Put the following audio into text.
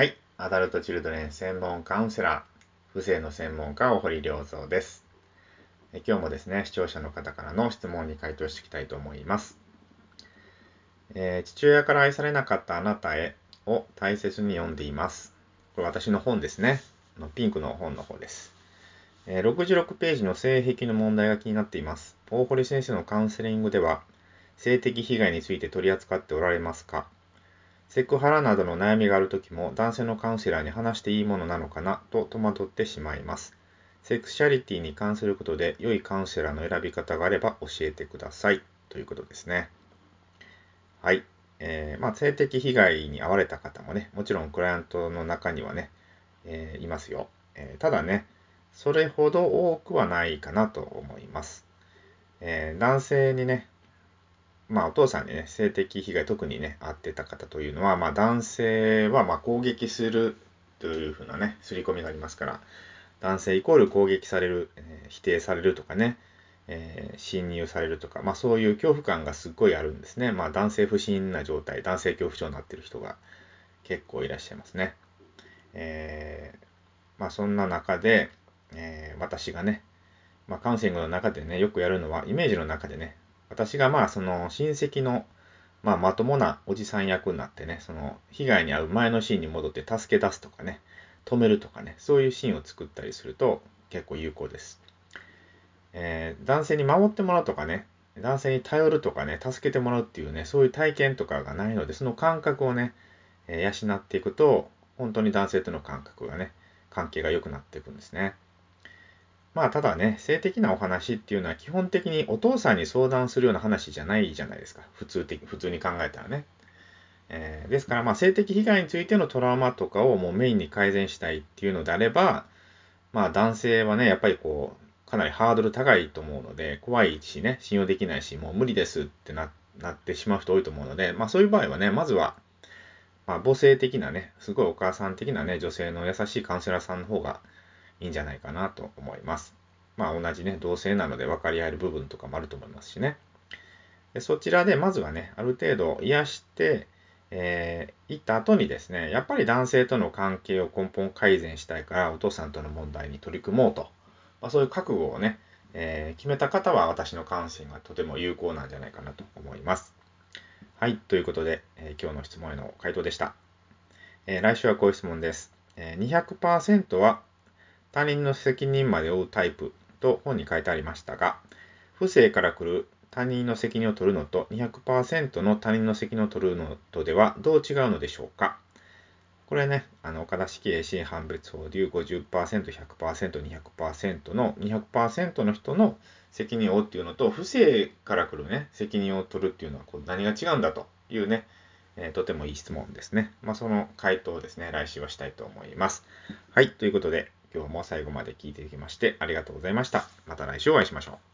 はい。アダルトチルドレン専門カウンセラー、不正の専門家、大堀良三です。今日もですね、視聴者の方からの質問に回答していきたいと思います。えー、父親から愛されなかったあなたへを大切に読んでいます。これ私の本ですね。のピンクの本の方です。え、66ページの性癖の問題が気になっています。大堀先生のカウンセリングでは、性的被害について取り扱っておられますか？セクハラなどの悩みがあるときも男性のカウンセラーに話していいものなのかなと戸惑ってしまいます。セクシャリティに関することで良いカウンセラーの選び方があれば教えてください。ということですね。はい。えー、まあ、性的被害に遭われた方もね、もちろんクライアントの中にはね、えー、いますよ。えー、ただね、それほど多くはないかなと思います。え男性にね、まあ、お父さんにね、性的被害、特にね、遭ってた方というのは、まあ、男性はま攻撃するというふうなね、刷り込みがありますから、男性イコール攻撃される、えー、否定されるとかね、えー、侵入されるとか、まあ、そういう恐怖感がすっごいあるんですね。まあ、男性不信な状態、男性恐怖症になってる人が結構いらっしゃいますね。えー、まあ、そんな中で、え私がね、ま、カウンセリングの中でね、よくやるのは、イメージの中でね、私がまあその親戚の、まあ、まともなおじさん役になってね、その被害に遭う前のシーンに戻って助け出すとかね、止めるとかね、そういうシーンを作ったりすると結構有効です。えー、男性に守ってもらうとかね、男性に頼るとかね、助けてもらうっていうね、そういう体験とかがないので、その感覚をね、え、養っていくと、本当に男性との感覚がね、関係が良くなっていくんですね。まあ、ただね、性的なお話っていうのは基本的にお父さんに相談するような話じゃないじゃないですか。普通的、普通に考えたらね。えー、ですから、まあ、性的被害についてのトラウマとかをもうメインに改善したいっていうのであれば、まあ、男性はね、やっぱりこう、かなりハードル高いと思うので、怖いしね、信用できないし、もう無理ですってななってしまう人多いと思うので、まあ、そういう場合はね、まずは、まあ、母性的なね、すごいお母さん的なね、女性の優しいカウンセラーさんの方が、いいんじゃないかなと思います。まあ同じね、同性なので分かり合える部分とかもあると思いますしね。でそちらでまずはね、ある程度癒して、えー、行った後にですね、やっぱり男性との関係を根本改善したいから、お父さんとの問題に取り組もうと、まあ、そういう覚悟をね、えー、決めた方は私のカウンセリングがとても有効なんじゃないかなと思います。はい、ということで、えー、今日の質問への回答でした。え来週はこういう質問です。え200%は他人の責任まで負うタイプと本に書いてありましたが、不正から来る他人の責任を取るのと200%の他人の責任を取るのとではどう違うのでしょうか？これね、あの岡田式 AC 判別法でいう50%、100%、200%の200%の人の責任を負うっていうのと、不正から来るね、責任を取るっていうのはこう何が違うんだというね、えー、とてもいい質問ですね。まあ、その回答をですね、来週はしたいと思います。はい、ということで、今日も最後まで聞いていきましてありがとうございました。また来週お会いしましょう。